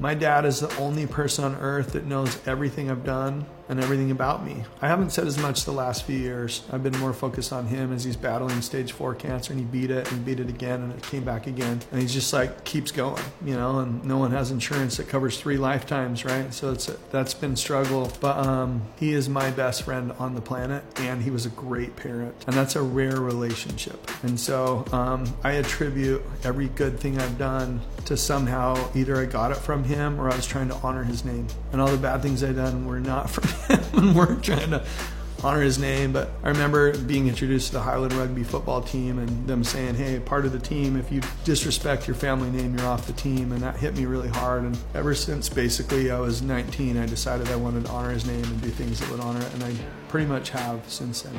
My dad is the only person on earth that knows everything I've done and everything about me. I haven't said as much the last few years. I've been more focused on him as he's battling stage four cancer and he beat it and beat it again and it came back again. And he's just like keeps going, you know, and no one has insurance that covers three lifetimes, right? So it's that's been struggle. But um, he is my best friend on the planet and he was a great parent. And that's a rare relationship. And so um, I attribute every good thing I've done to somehow either I got it from him or I was trying to honor his name. And all the bad things I've done were not from him and we're trying to honor his name. But I remember being introduced to the Highland rugby football team and them saying, hey, part of the team, if you disrespect your family name, you're off the team. And that hit me really hard. And ever since basically I was 19, I decided I wanted to honor his name and do things that would honor it. And I pretty much have since then.